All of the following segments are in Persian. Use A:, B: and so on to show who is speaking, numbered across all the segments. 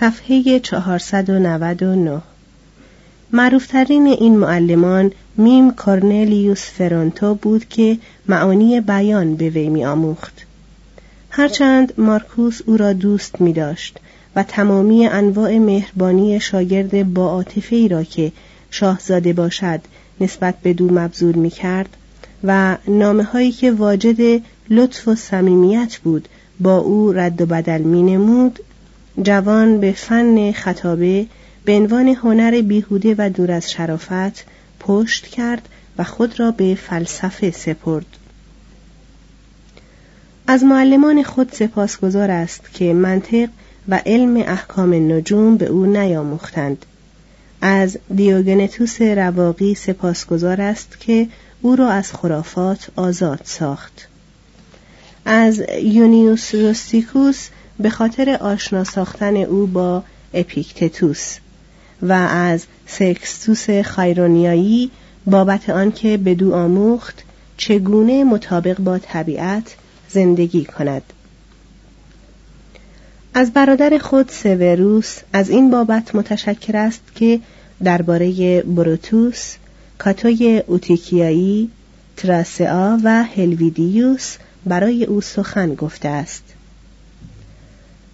A: صفحه 499 معروفترین این معلمان میم کورنلیوس فرانتو بود که معانی بیان به وی می آموخت. هرچند مارکوس او را دوست می داشت و تمامی انواع مهربانی شاگرد با عاطفه ای را که شاهزاده باشد نسبت به دو مبذول می کرد و نامه هایی که واجد لطف و صمیمیت بود با او رد و بدل می نمود جوان به فن خطابه به عنوان هنر بیهوده و دور از شرافت پشت کرد و خود را به فلسفه سپرد. از معلمان خود سپاسگزار است که منطق و علم احکام نجوم به او نیاموختند. از دیوگنتوس رواقی سپاسگزار است که او را از خرافات آزاد ساخت. از یونیوس روستیکوس به خاطر آشنا ساختن او با اپیکتتوس و از سکستوس خایرونیایی بابت آنکه بدو آموخت چگونه مطابق با طبیعت زندگی کند. از برادر خود سوروس از این بابت متشکر است که درباره بروتوس کاتوی اوتیکیایی تراسعا و هلویدیوس برای او سخن گفته است.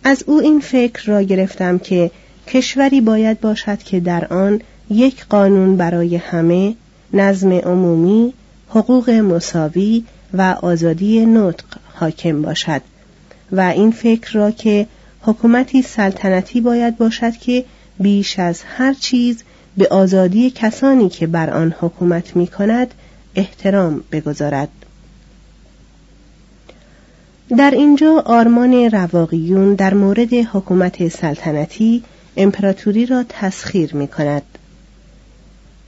A: از او این فکر را گرفتم که کشوری باید باشد که در آن یک قانون برای همه نظم عمومی حقوق مساوی و آزادی نطق حاکم باشد و این فکر را که حکومتی سلطنتی باید باشد که بیش از هر چیز به آزادی کسانی که بر آن حکومت می کند احترام بگذارد. در اینجا آرمان رواقیون در مورد حکومت سلطنتی امپراتوری را تسخیر می کند.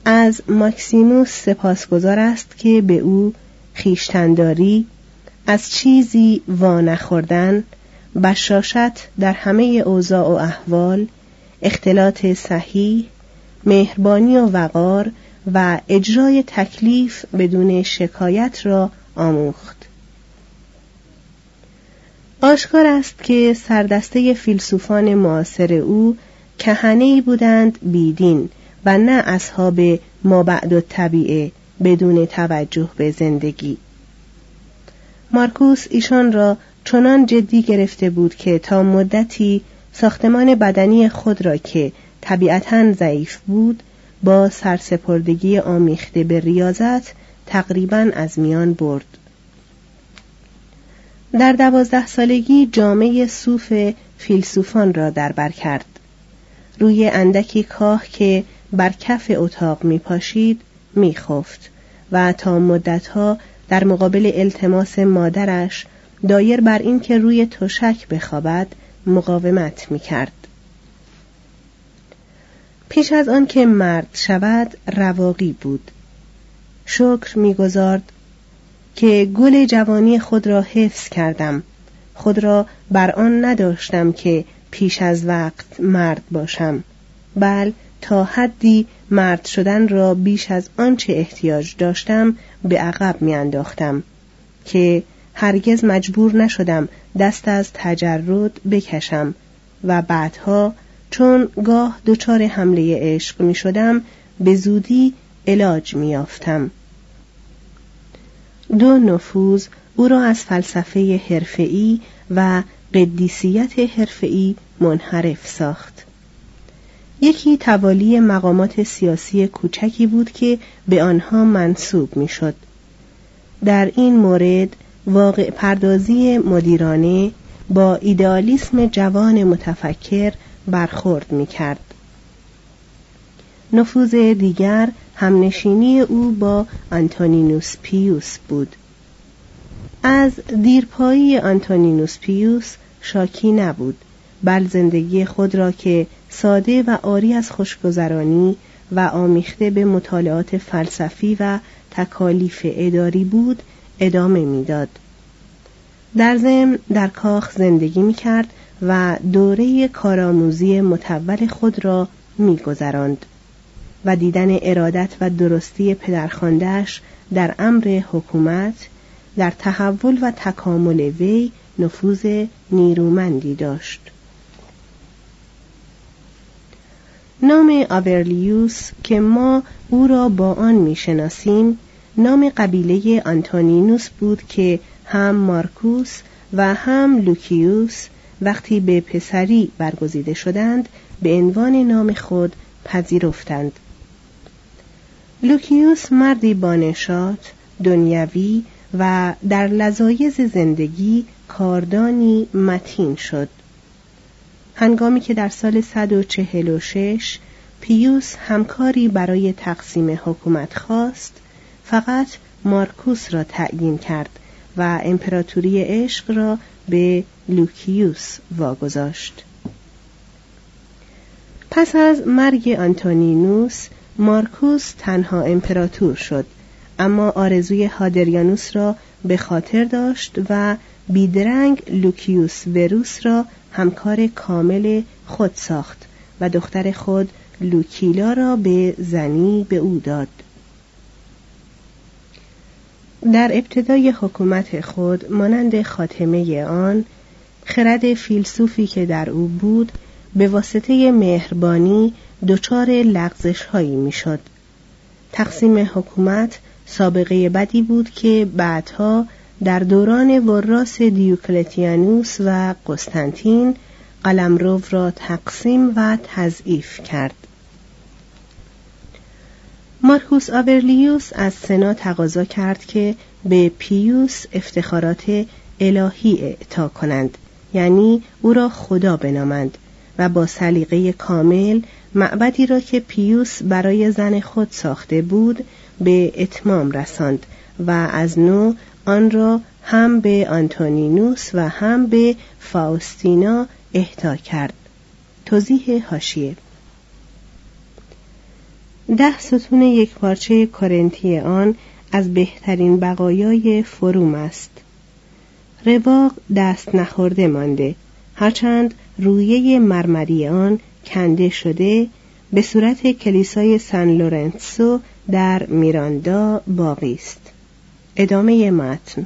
A: از ماکسیموس سپاسگزار است که به او خیشتنداری از چیزی وا نخوردن بشاشت در همه اوضاع و احوال اختلاط صحیح مهربانی و وقار و اجرای تکلیف بدون شکایت را آموخت آشکار است که سردسته فیلسوفان معاصر او کهنه بودند بیدین و نه اصحاب ما بعد طبیعه بدون توجه به زندگی. مارکوس ایشان را چنان جدی گرفته بود که تا مدتی ساختمان بدنی خود را که طبیعتا ضعیف بود با سرسپردگی آمیخته به ریاضت تقریبا از میان برد. در دوازده سالگی جامعه صوف فیلسوفان را دربر کرد روی اندکی کاه که بر کف اتاق می پاشید می خفت و تا مدتها در مقابل التماس مادرش دایر بر اینکه روی تشک بخوابد مقاومت می کرد. پیش از آن که مرد شود رواقی بود شکر می‌گذارد که گل جوانی خود را حفظ کردم خود را بر آن نداشتم که پیش از وقت مرد باشم بل تا حدی مرد شدن را بیش از آنچه احتیاج داشتم به عقب میانداختم که هرگز مجبور نشدم دست از تجرد بکشم و بعدها چون گاه دچار حمله عشق می شدم به زودی علاج می یافتم. دو نفوذ او را از فلسفه حرفه‌ای و قدیسیت حرفه‌ای منحرف ساخت. یکی توالی مقامات سیاسی کوچکی بود که به آنها منصوب می‌شد. در این مورد واقع پردازی مدیرانه با ایدئالیسم جوان متفکر برخورد می کرد. نفوذ دیگر همنشینی او با آنتونینوس پیوس بود. از دیرپایی آنتونینوس پیوس شاکی نبود بل زندگی خود را که ساده و آری از خوشگذرانی و آمیخته به مطالعات فلسفی و تکالیف اداری بود ادامه می‌داد. در ضمن در کاخ زندگی می کرد و دوره کارآموزی متول خود را میگذراند و دیدن ارادت و درستی پدرخواندهاش در امر حکومت در تحول و تکامل وی نفوذ نیرومندی داشت. نام آورلیوس که ما او را با آن می‌شناسیم نام قبیله آنتونینوس بود که هم مارکوس و هم لوکیوس وقتی به پسری برگزیده شدند به عنوان نام خود پذیرفتند. لوکیوس مردی بانشات دنیوی و در لذایز زندگی کاردانی متین شد. هنگامی که در سال 146 پیوس همکاری برای تقسیم حکومت خواست فقط مارکوس را تعیین کرد و امپراتوری عشق را به لوکیوس واگذاشت. پس از مرگ آنتونینوس مارکوس تنها امپراتور شد اما آرزوی هادریانوس را به خاطر داشت و بیدرنگ لوکیوس وروس را همکار کامل خود ساخت و دختر خود لوکیلا را به زنی به او داد. در ابتدای حکومت خود مانند خاتمه آن خرد فیلسوفی که در او بود به واسطه مهربانی دچار لغزش هایی می‌شد. تقسیم حکومت سابقه بدی بود که بعدها در دوران وراس دیوکلتیانوس و قسطنطین قلمرو را تقسیم و تضعیف کرد. مارکوس آورلیوس از سنا تقاضا کرد که به پیوس افتخارات الهی اعطا کنند یعنی او را خدا بنامند و با سلیقه کامل معبدی را که پیوس برای زن خود ساخته بود به اتمام رساند و از نو آن را هم به آنتونینوس و هم به فاوستینا اهدا کرد. توضیح هاشیه ده ستون یک پارچه کارنتی آن از بهترین بقایای فروم است. رواق دست نخورده مانده. هرچند رویه مرمری آن کنده شده به صورت کلیسای سن لورنسو در میراندا باقی است. ادامه متن.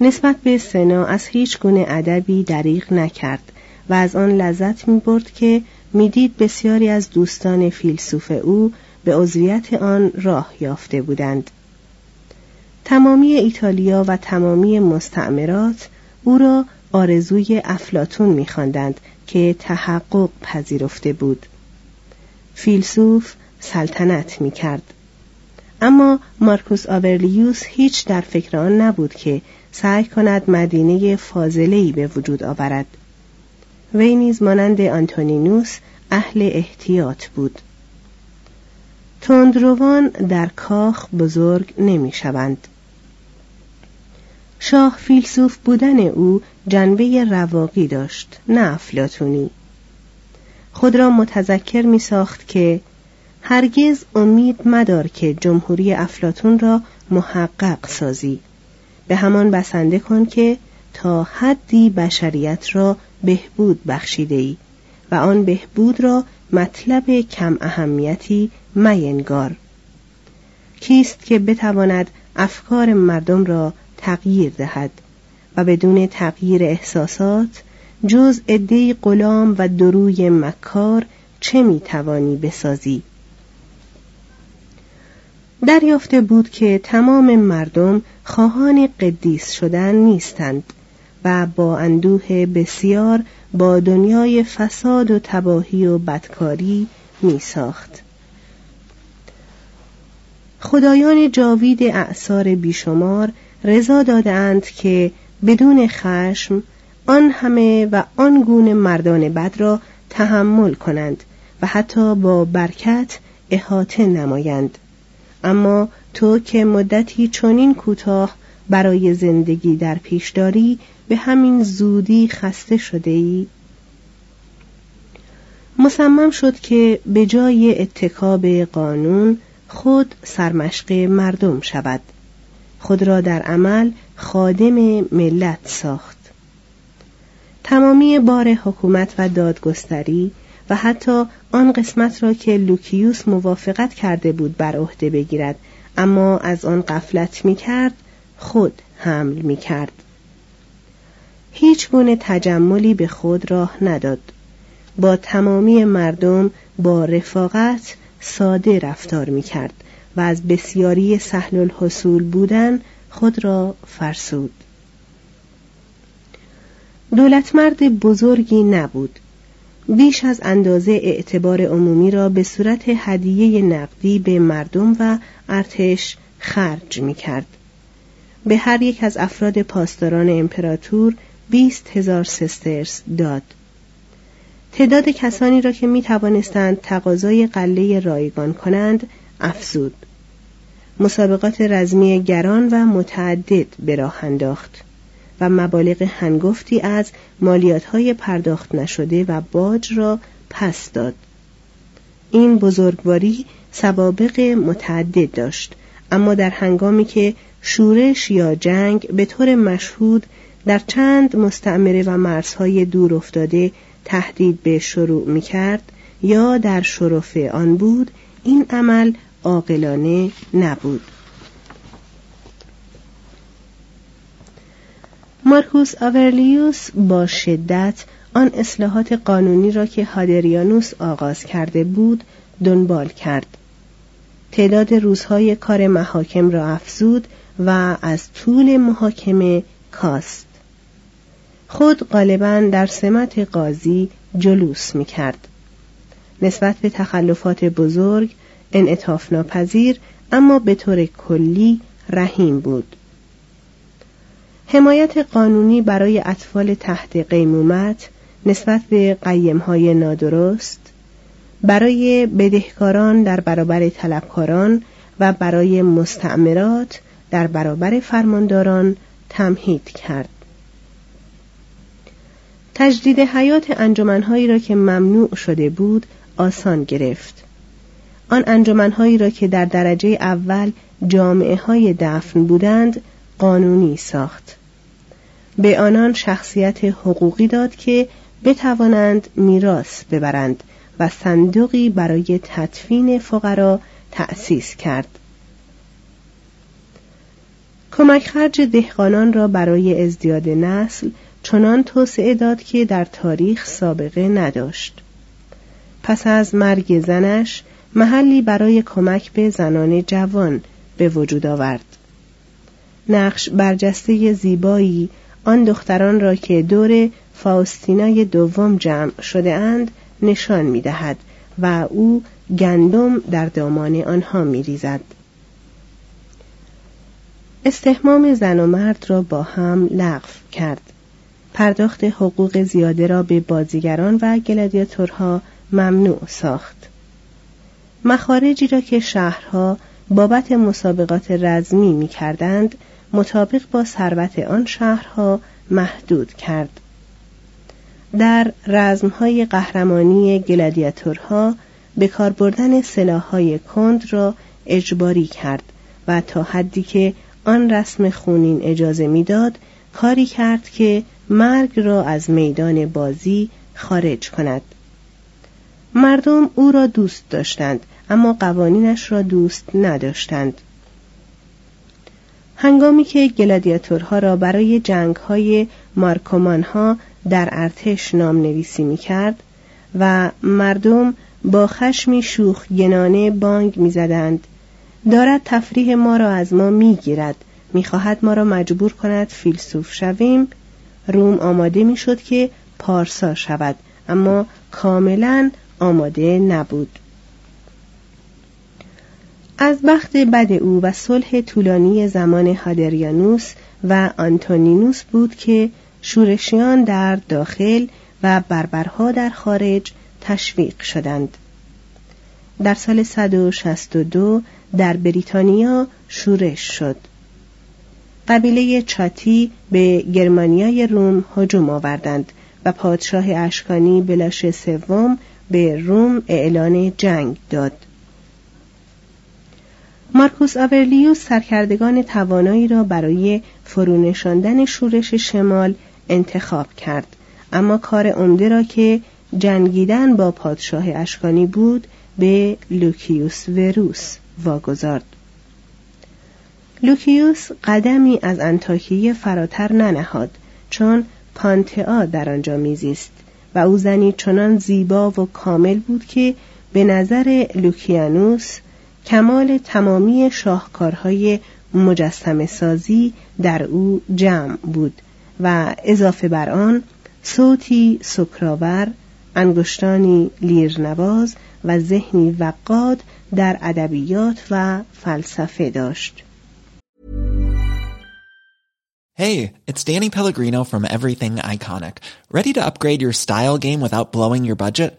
A: نسبت به سنا از هیچ گونه ادبی دریغ نکرد و از آن لذت می برد که می‌دید بسیاری از دوستان فیلسوف او به عضویت آن راه یافته بودند. تمامی ایتالیا و تمامی مستعمرات او را آرزوی افلاتون میخواندند که تحقق پذیرفته بود. فیلسوف سلطنت می‌کرد. اما مارکوس آورلیوس هیچ در فکر آن نبود که سعی کند مدینه فاضله‌ای به وجود آورد. وی نیز مانند آنتونینوس اهل احتیاط بود. تندروان در کاخ بزرگ نمی شوند. شاه فیلسوف بودن او جنبه رواقی داشت نه افلاتونی خود را متذکر می ساخت که هرگز امید مدار که جمهوری افلاتون را محقق سازی. به همان بسنده کن که تا حدی بشریت را بهبود بخشیده ای و آن بهبود را مطلب کم اهمیتی مینگار. کیست که بتواند افکار مردم را تغییر دهد و بدون تغییر احساسات جز عدهای غلام و دروی مکار چه می‌توانی بسازی دریافته بود که تمام مردم خواهان قدیس شدن نیستند و با اندوه بسیار با دنیای فساد و تباهی و بدکاری می ساخت. خدایان جاوید اعثار بیشمار رضا دادند که بدون خشم آن همه و آن گونه مردان بد را تحمل کنند و حتی با برکت احاطه نمایند اما تو که مدتی چنین کوتاه برای زندگی در پیش داری به همین زودی خسته شده ای؟ مصمم شد که به جای اتکاب قانون خود سرمشق مردم شود خود را در عمل خادم ملت ساخت تمامی بار حکومت و دادگستری و حتی آن قسمت را که لوکیوس موافقت کرده بود بر عهده بگیرد اما از آن قفلت می کرد خود حمل می کرد. هیچ گونه تجملی به خود راه نداد. با تمامی مردم با رفاقت ساده رفتار می کرد و از بسیاری سهل الحصول بودن خود را فرسود. دولتمرد بزرگی نبود بیش از اندازه اعتبار عمومی را به صورت هدیه نقدی به مردم و ارتش خرج می کرد. به هر یک از افراد پاسداران امپراتور بیست هزار سسترس داد. تعداد کسانی را که می توانستند تقاضای قله رایگان کنند افزود. مسابقات رزمی گران و متعدد به راه انداخت. و مبالغ هنگفتی از های پرداخت نشده و باج را پس داد این بزرگواری سوابق متعدد داشت اما در هنگامی که شورش یا جنگ به طور مشهود در چند مستعمره و مرزهای دور افتاده تهدید به شروع می کرد یا در شرف آن بود این عمل عاقلانه نبود. مارکوس آورلیوس با شدت آن اصلاحات قانونی را که هادریانوس آغاز کرده بود دنبال کرد. تعداد روزهای کار محاکم را افزود و از طول محاکمه کاست. خود غالبا در سمت قاضی جلوس می کرد. نسبت به تخلفات بزرگ انعطاف ناپذیر اما به طور کلی رحیم بود. حمایت قانونی برای اطفال تحت قیمومت نسبت به قیمهای نادرست برای بدهکاران در برابر طلبکاران و برای مستعمرات در برابر فرمانداران تمهید کرد. تجدید حیات انجمنهایی را که ممنوع شده بود آسان گرفت. آن انجمنهایی را که در درجه اول جامعه های دفن بودند قانونی ساخت. به آنان شخصیت حقوقی داد که بتوانند میراث ببرند و صندوقی برای تدفین فقرا تأسیس کرد. کمک خرج دهقانان را برای ازدیاد نسل چنان توسعه داد که در تاریخ سابقه نداشت. پس از مرگ زنش محلی برای کمک به زنان جوان به وجود آورد نقش برجسته زیبایی آن دختران را که دور فاوستینای دوم جمع شده اند نشان می دهد و او گندم در دامان آنها می ریزد. استحمام زن و مرد را با هم لغو کرد. پرداخت حقوق زیاده را به بازیگران و گلادیاتورها ممنوع ساخت. مخارجی را که شهرها بابت مسابقات رزمی می کردند مطابق با ثروت آن شهرها محدود کرد. در رزمهای قهرمانی گلادیاتورها به کار بردن سلاحهای کند را اجباری کرد و تا حدی که آن رسم خونین اجازه می‌داد کاری کرد که مرگ را از میدان بازی خارج کند مردم او را دوست داشتند اما قوانینش را دوست نداشتند. هنگامی که گلادیاتورها را برای جنگهای مارکومانها در ارتش نام نویسی می کرد و مردم با خشمی شوخ گنانه بانگ می‌زدند. دارد تفریح ما را از ما می‌گیرد. می‌خواهد ما را مجبور کند فیلسوف شویم. روم آماده می‌شد که پارسا شود اما کاملا آماده نبود. از بخت بد او و صلح طولانی زمان هادریانوس و آنتونینوس بود که شورشیان در داخل و بربرها در خارج تشویق شدند. در سال 162 در بریتانیا شورش شد. قبیله چاتی به گرمانیای روم هجوم آوردند و پادشاه اشکانی بلاش سوم به روم اعلان جنگ داد. مارکوس آورلیوس سرکردگان توانایی را برای فرونشاندن شورش شمال انتخاب کرد. اما کار عمده را که جنگیدن با پادشاه اشکانی بود به لوکیوس وروس واگذارد. لوکیوس قدمی از انتاکیه فراتر ننهاد چون پانتئا در آنجا میزیست و او زنی چنان زیبا و کامل بود که به نظر لوکیانوس کمال تمامی شاهکارهای مجسم سازی در او جمع بود و اضافه بر آن صوتی سکراور انگشتانی لیرنواز و ذهنی وقاد در ادبیات و فلسفه داشت.
B: Hey, it's Danny Pellegrino from Everything Iconic. Ready to upgrade your style game without blowing your budget?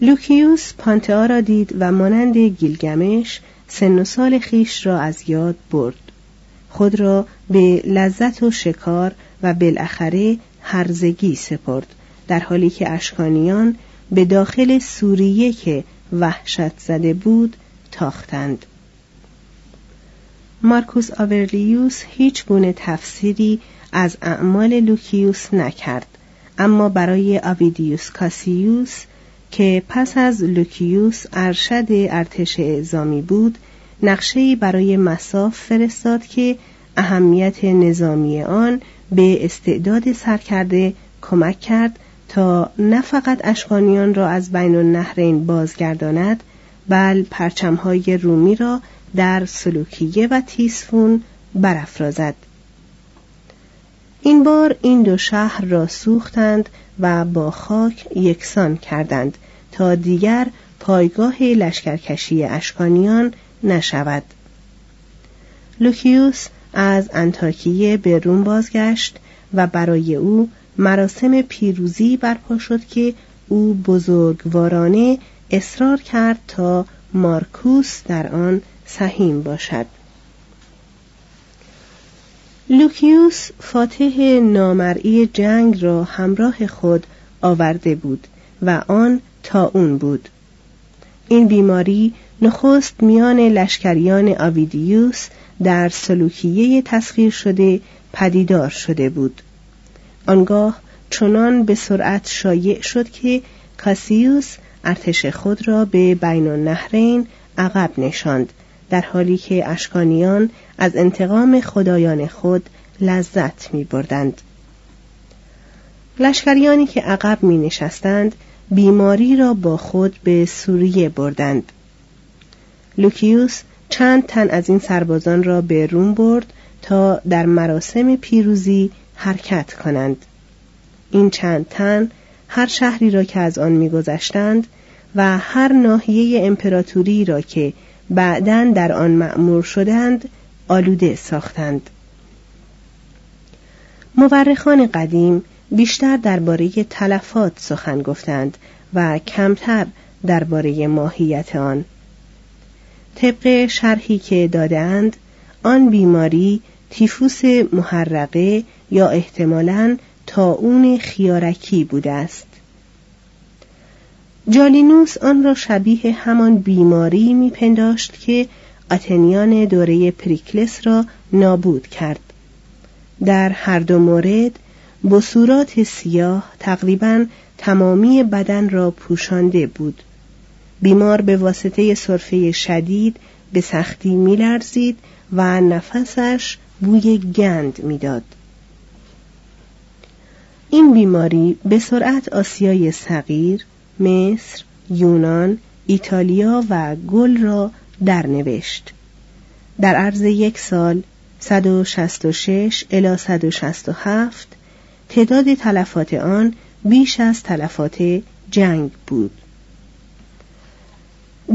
A: لوکیوس پانتئا را دید و مانند گیلگمش سن و سال خویش را از یاد برد. خود را به لذت و شکار و بالاخره هرزگی سپرد در حالی که اشکانیان به داخل سوریه که وحشت زده بود تاختند. مارکوس آورلیوس هیچ گونه تفسیری از اعمال لوکیوس نکرد اما برای آویدیوس کاسیوس که پس از لوکیوس ارشد ارتش اعزامی بود نقشه‌ای برای مساف فرستاد که اهمیت نظامی آن به استعداد سرکرده کمک کرد تا نه فقط اشکانیان را از بین النهرین بازگرداند بل پرچمهای رومی را در سلوکیه و تیسفون برافرازد. این بار این دو شهر را سوختند و با خاک یکسان کردند تا دیگر پایگاه لشکرکشی اشکانیان نشود. لوکیوس از انتاکیه به روم بازگشت و برای او مراسم پیروزی برپا شد که او بزرگوارانه اصرار کرد تا مارکوس در آن سهیم باشد. لوکیوس فاتح نامرئی جنگ را همراه خود آورده بود و آن تا اون بود. این بیماری نخست میان لشکریان آویدیوس در سلوکیه تسخیر شده پدیدار شده بود. آنگاه چنان به سرعت شایع شد که کاسیوس ارتش خود را به بین النهرین عقب نشاند در حالی که اشکانیان از انتقام خدایان خود لذت می بردند. لشکریانی که عقب می نشستند بیماری را با خود به سوریه بردند. لوکیوس چند تن از این سربازان را به روم برد تا در مراسم پیروزی حرکت کنند. این چند تن هر شهری را که از آن میگذشتند و هر ناحیه امپراتوری را که بعدا در آن مأمور شدند آلوده ساختند. مورخان قدیم بیشتر درباره تلفات سخن گفتند و کمتر درباره ماهیت آن. طبق شرحی که دادند آن بیماری تیفوس محرقه یا احتمالاً اون خیارکی بوده است. جالینوس آن را شبیه همان بیماری میپنداشت که آتنیان دوره پریکلس را نابود کرد. در هر دو مورد بصورات سیاه تقریبا تمامی بدن را پوشانده بود. بیمار به واسطه صرفه شدید به سختی میلرزید و نفسش بوی گند می‌داد. این بیماری به سرعت آسیای صغیر مصر یونان ایتالیا و گل را درنوشت. در عرض یک سال 166 الی 167 تعداد تلفات آن بیش از تلفات جنگ بود.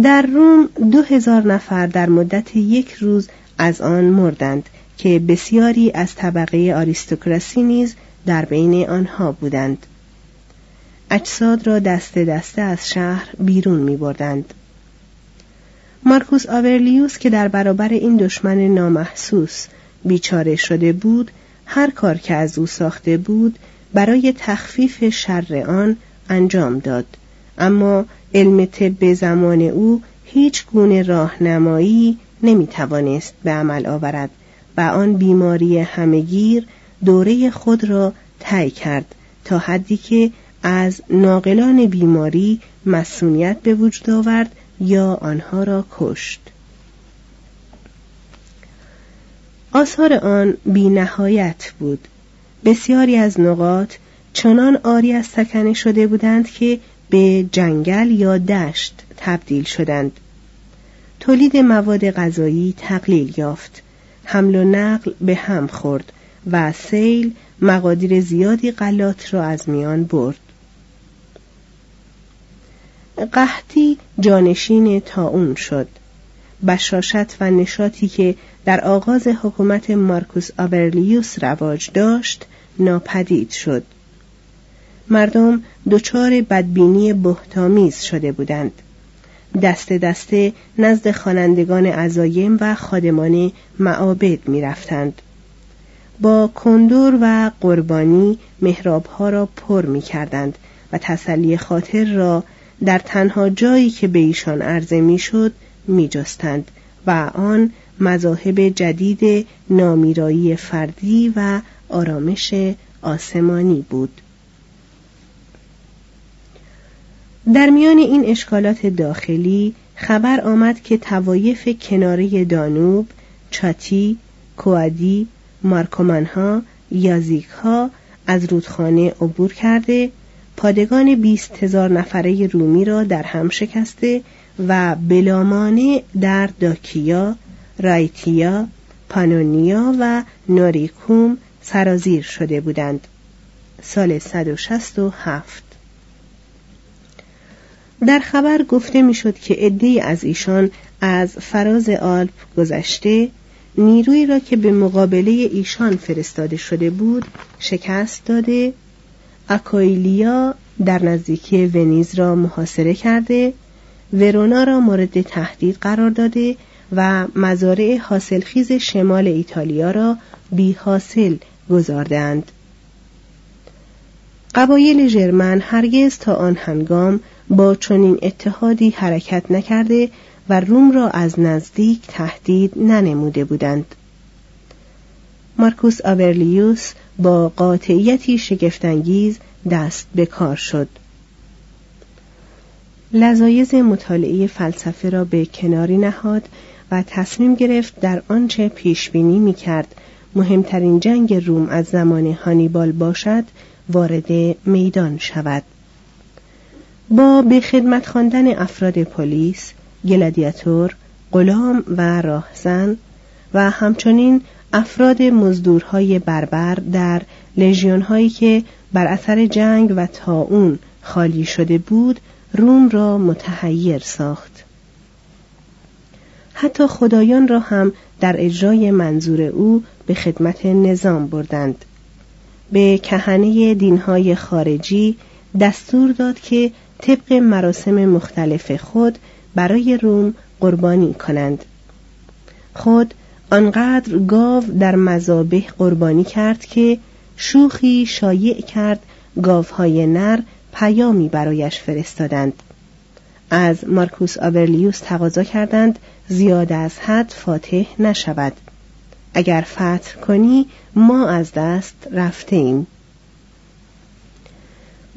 A: در روم دو هزار نفر در مدت یک روز از آن مردند که بسیاری از طبقه آریستوکراسی نیز در بین آنها بودند. اجساد را دست دسته از شهر بیرون می بردند. مارکوس آورلیوس که در برابر این دشمن نامحسوس بیچاره شده بود هر کار که از او ساخته بود برای تخفیف شر آن انجام داد. اما علم طب زمان او هیچ گونه راهنمایی نمی توانست به عمل آورد و آن بیماری همگیر دوره خود را طی کرد تا حدی که از ناقلان بیماری مسئولیت به وجود آورد یا آنها را کشت. آثار آن بی نهایت بود. بسیاری از نقاط چنان آری از سکنه شده بودند که به جنگل یا دشت تبدیل شدند. تولید مواد غذایی تقلیل یافت. حمل و نقل به هم خورد و سیل مقادیر زیادی غلات را از میان برد. قحطی جانشین تاون شد. بشاشت و نشاطی که در آغاز حکومت مارکوس آبرلیوس رواج داشت ناپدید شد. مردم دچار بدبینی بهتامیز شده بودند. دست دسته نزد خوانندگان عزایم و خادمان معابد می‌رفتند. با کندور و قربانی محرابها را پر می کردند و تسلی خاطر را در تنها جایی که به ایشان عرضه می شد می جستند و آن مذاهب جدید نامیرایی فردی و آرامش آسمانی بود. در میان این اشکالات داخلی خبر آمد که توایف کناره دانوب، چاتی، کوادی، مارکومنها، یازیکها از رودخانه عبور کرده پادگان بیست هزار نفره رومی را در هم شکسته و بلامانه در داکیا، رایتیا، پانونیا و نوریکوم سرازیر شده بودند. سال 167 در خبر گفته می‌شد که عدهای از ایشان از فراز آلپ گذشته نیرویی را که به مقابله ایشان فرستاده شده بود شکست داده اکویلیا در نزدیکی ونیز را محاصره کرده ورونا را مورد تهدید قرار داده و مزارع حاصلخیز شمال ایتالیا را بی حاصل گذاردند. قبایل ژرمن هرگز تا آن هنگام با چنین اتحادی حرکت نکرده و روم را از نزدیک تهدید ننموده بودند. مارکوس آورلیوس با قاطعیتی شگفتانگیز دست به کار شد. لذایز مطالعه فلسفه را به کناری نهاد و تصمیم گرفت در آنچه پیش بینی می کرد مهمترین جنگ روم از زمان هانیبال باشد وارد میدان شود. با به خدمت خواندن افراد پلیس، گلادیاتور، غلام و راهزن و همچنین افراد مزدورهای بربر در لژیون هایی که بر اثر جنگ و تاون خالی شده بود روم را متحیر ساخت. حتی خدایان را هم در اجرای منظور او به خدمت نظام بردند. به کهنه دینهای خارجی دستور داد که طبق مراسم مختلف خود برای روم قربانی کنند. خود آنقدر گاو در مذابح قربانی کرد که شوخی شایع کرد گاوهای نر پیامی برایش فرستادند از مارکوس آورلیوس تقاضا کردند زیاد از حد فاتح نشود اگر فتح کنی ما از دست رفته ایم.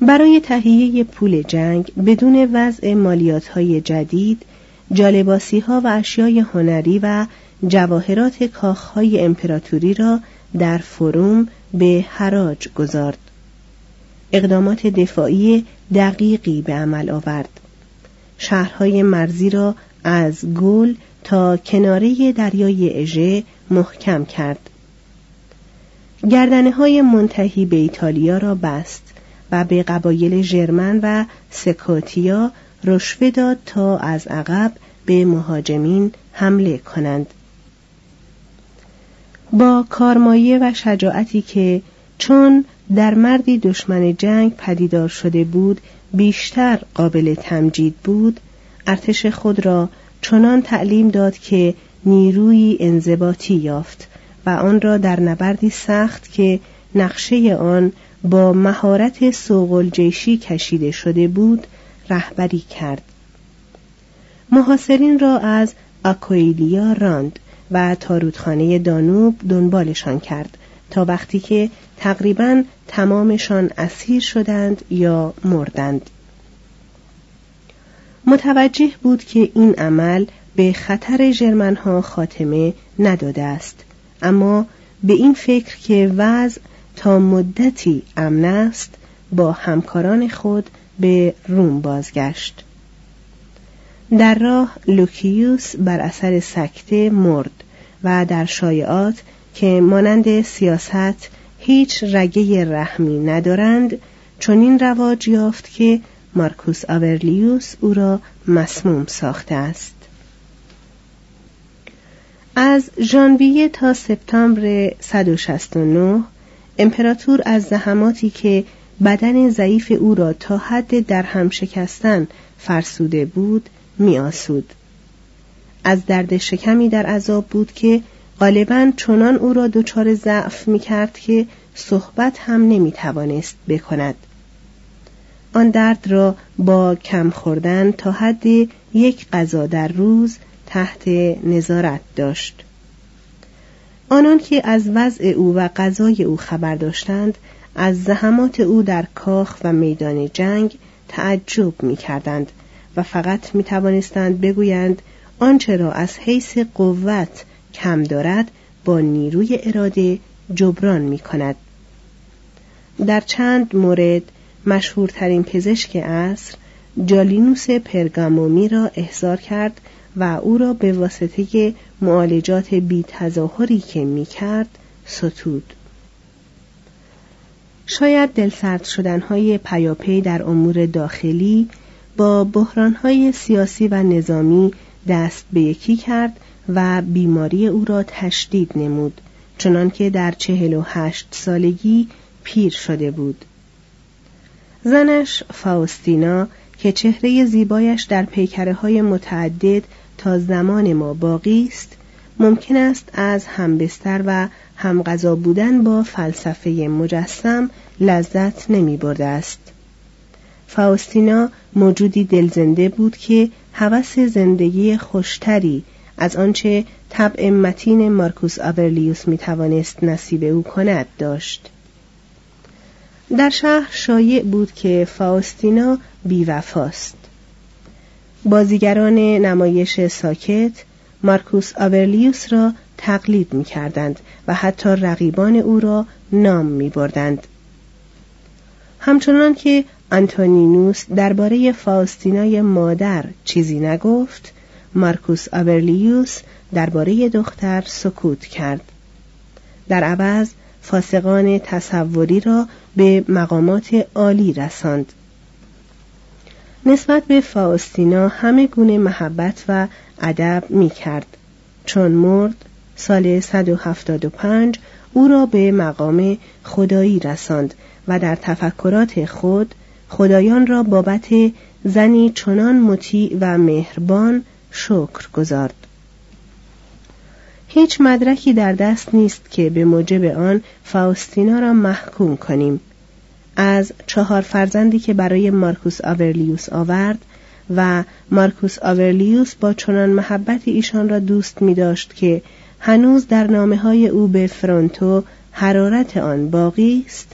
A: برای تهیه پول جنگ بدون وضع مالیات های جدید جالباسی ها و اشیای هنری و جواهرات کاخ های امپراتوری را در فروم به حراج گذارد. اقدامات دفاعی دقیقی به عمل آورد. شهرهای مرزی را از گل تا کناره دریای اژه محکم کرد. گردنه های منتهی به ایتالیا را بست و به قبایل ژرمن و سکاتیا رشوه داد تا از عقب به مهاجمین حمله کنند. با کارمایه و شجاعتی که چون در مردی دشمن جنگ پدیدار شده بود بیشتر قابل تمجید بود ارتش خود را چنان تعلیم داد که نیروی انضباطی یافت و آن را در نبردی سخت که نقشه آن با مهارت سوقل جیشی کشیده شده بود رهبری کرد. محاصرین را از آکویلیا راند. و تا رودخانه دانوب دنبالشان کرد تا وقتی که تقریبا تمامشان اسیر شدند یا مردند. متوجه بود که این عمل به خطر ژرمنها خاتمه نداده است اما به این فکر که وضع تا مدتی امن است با همکاران خود به روم بازگشت. در راه لوکیوس بر اثر سکته مرد. و در شایعات که مانند سیاست هیچ رگه رحمی ندارند چنین رواج یافت که مارکوس آورلیوس او را مسموم ساخته است. از ژانویه تا سپتامبر 169 امپراتور از زحماتی که بدن ضعیف او را تا حد در هم شکستن فرسوده بود میآسود. از درد شکمی در عذاب بود که غالبا چنان او را دچار ضعف می کرد که صحبت هم نمی توانست بکند. آن درد را با کم خوردن تا حد یک غذا در روز تحت نظارت داشت. آنان که از وضع او و غذای او خبر داشتند از زحمات او در کاخ و میدان جنگ تعجب می کردند و فقط می توانستند بگویند آنچه را از حیث قوت کم دارد با نیروی اراده جبران می کند. در چند مورد مشهورترین پزشک عصر جالینوس پرگامومی را احضار کرد و او را به واسطه معالجات بی تظاهری که می کرد ستود. شاید دلسرد شدنهای پیاپی در امور داخلی با بحرانهای سیاسی و نظامی دست به یکی کرد و بیماری او را تشدید نمود چنانکه در چهل و هشت سالگی پیر شده بود زنش فاوستینا که چهره زیبایش در پیکره های متعدد تا زمان ما باقی است ممکن است از همبستر و همغذا بودن با فلسفه مجسم لذت نمی برده است. فاوستینا موجودی دلزنده بود که هوس زندگی خوشتری از آنچه طبع متین مارکوس آورلیوس می توانست نصیب او کند داشت. در شهر شایع بود که فاوستینا بیوفاست. بازیگران نمایش ساکت مارکوس آورلیوس را تقلید می کردند و حتی رقیبان او را نام می بردند. همچنان که آنتونینوس درباره فاستینای مادر چیزی نگفت. مارکوس آورلیوس درباره دختر سکوت کرد. در عوض فاسقان تصوری را به مقامات عالی رساند. نسبت به فاستینا همه گونه محبت و ادب می کرد. چون مرد سال 175 او را به مقام خدایی رساند و در تفکرات خود خدایان را بابت زنی چنان مطیع و مهربان شکر گذارد هیچ مدرکی در دست نیست که به موجب آن فاوستینا را محکوم کنیم. از چهار فرزندی که برای مارکوس آورلیوس آورد و مارکوس آورلیوس با چنان محبت ایشان را دوست می داشت که هنوز در نامه های او به فرونتو حرارت آن باقی است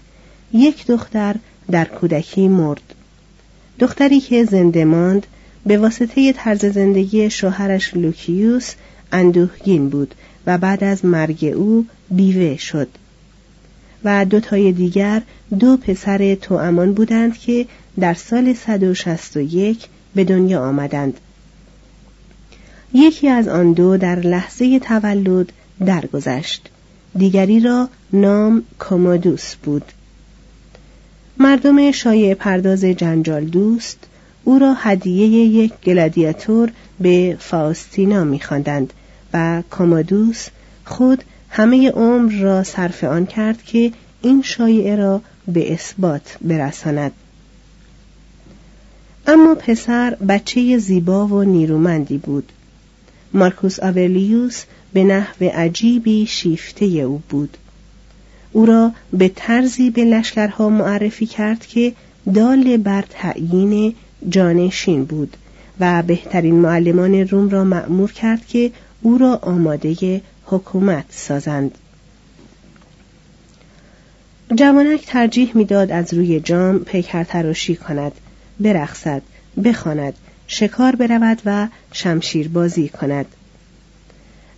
A: یک دختر در کودکی مرد. دختری که زنده ماند به واسطه طرز زندگی شوهرش لوکیوس اندوهگین بود و بعد از مرگ او بیوه شد. و دوتای دیگر دو پسر توامان بودند که در سال 161 به دنیا آمدند. یکی از آن دو در لحظه تولد درگذشت. دیگری را نام کومودوس بود. مردم شایع پرداز جنجال دوست او را هدیه یک گلادیاتور به فاستینا میخواندند و کومودوس خود همه عمر را صرف آن کرد که این شایعه را به اثبات برساند. اما پسر بچه زیبا و نیرومندی بود. مارکوس آورلیوس به نحو عجیبی شیفته او بود. او را به طرزی به لشکرها معرفی کرد که دال بر تعیین جانشین بود و بهترین معلمان روم را مأمور کرد که او را آماده حکومت سازند. جوانک ترجیح می‌داد از روی جام پیکر تراشی کند برقصد بخواند شکار برود و شمشیر بازی کند.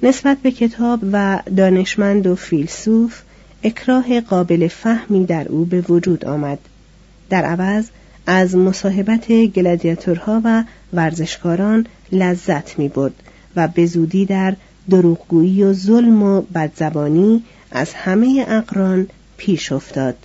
A: نسبت به کتاب و دانشمند و فیلسوف اکراه قابل فهمی در او به وجود آمد. در عوض از مصاحبت گلادیاتورها و ورزشکاران لذت می برد و به زودی در دروغگویی و ظلم و بدزبانی از همه اقران پیش افتاد.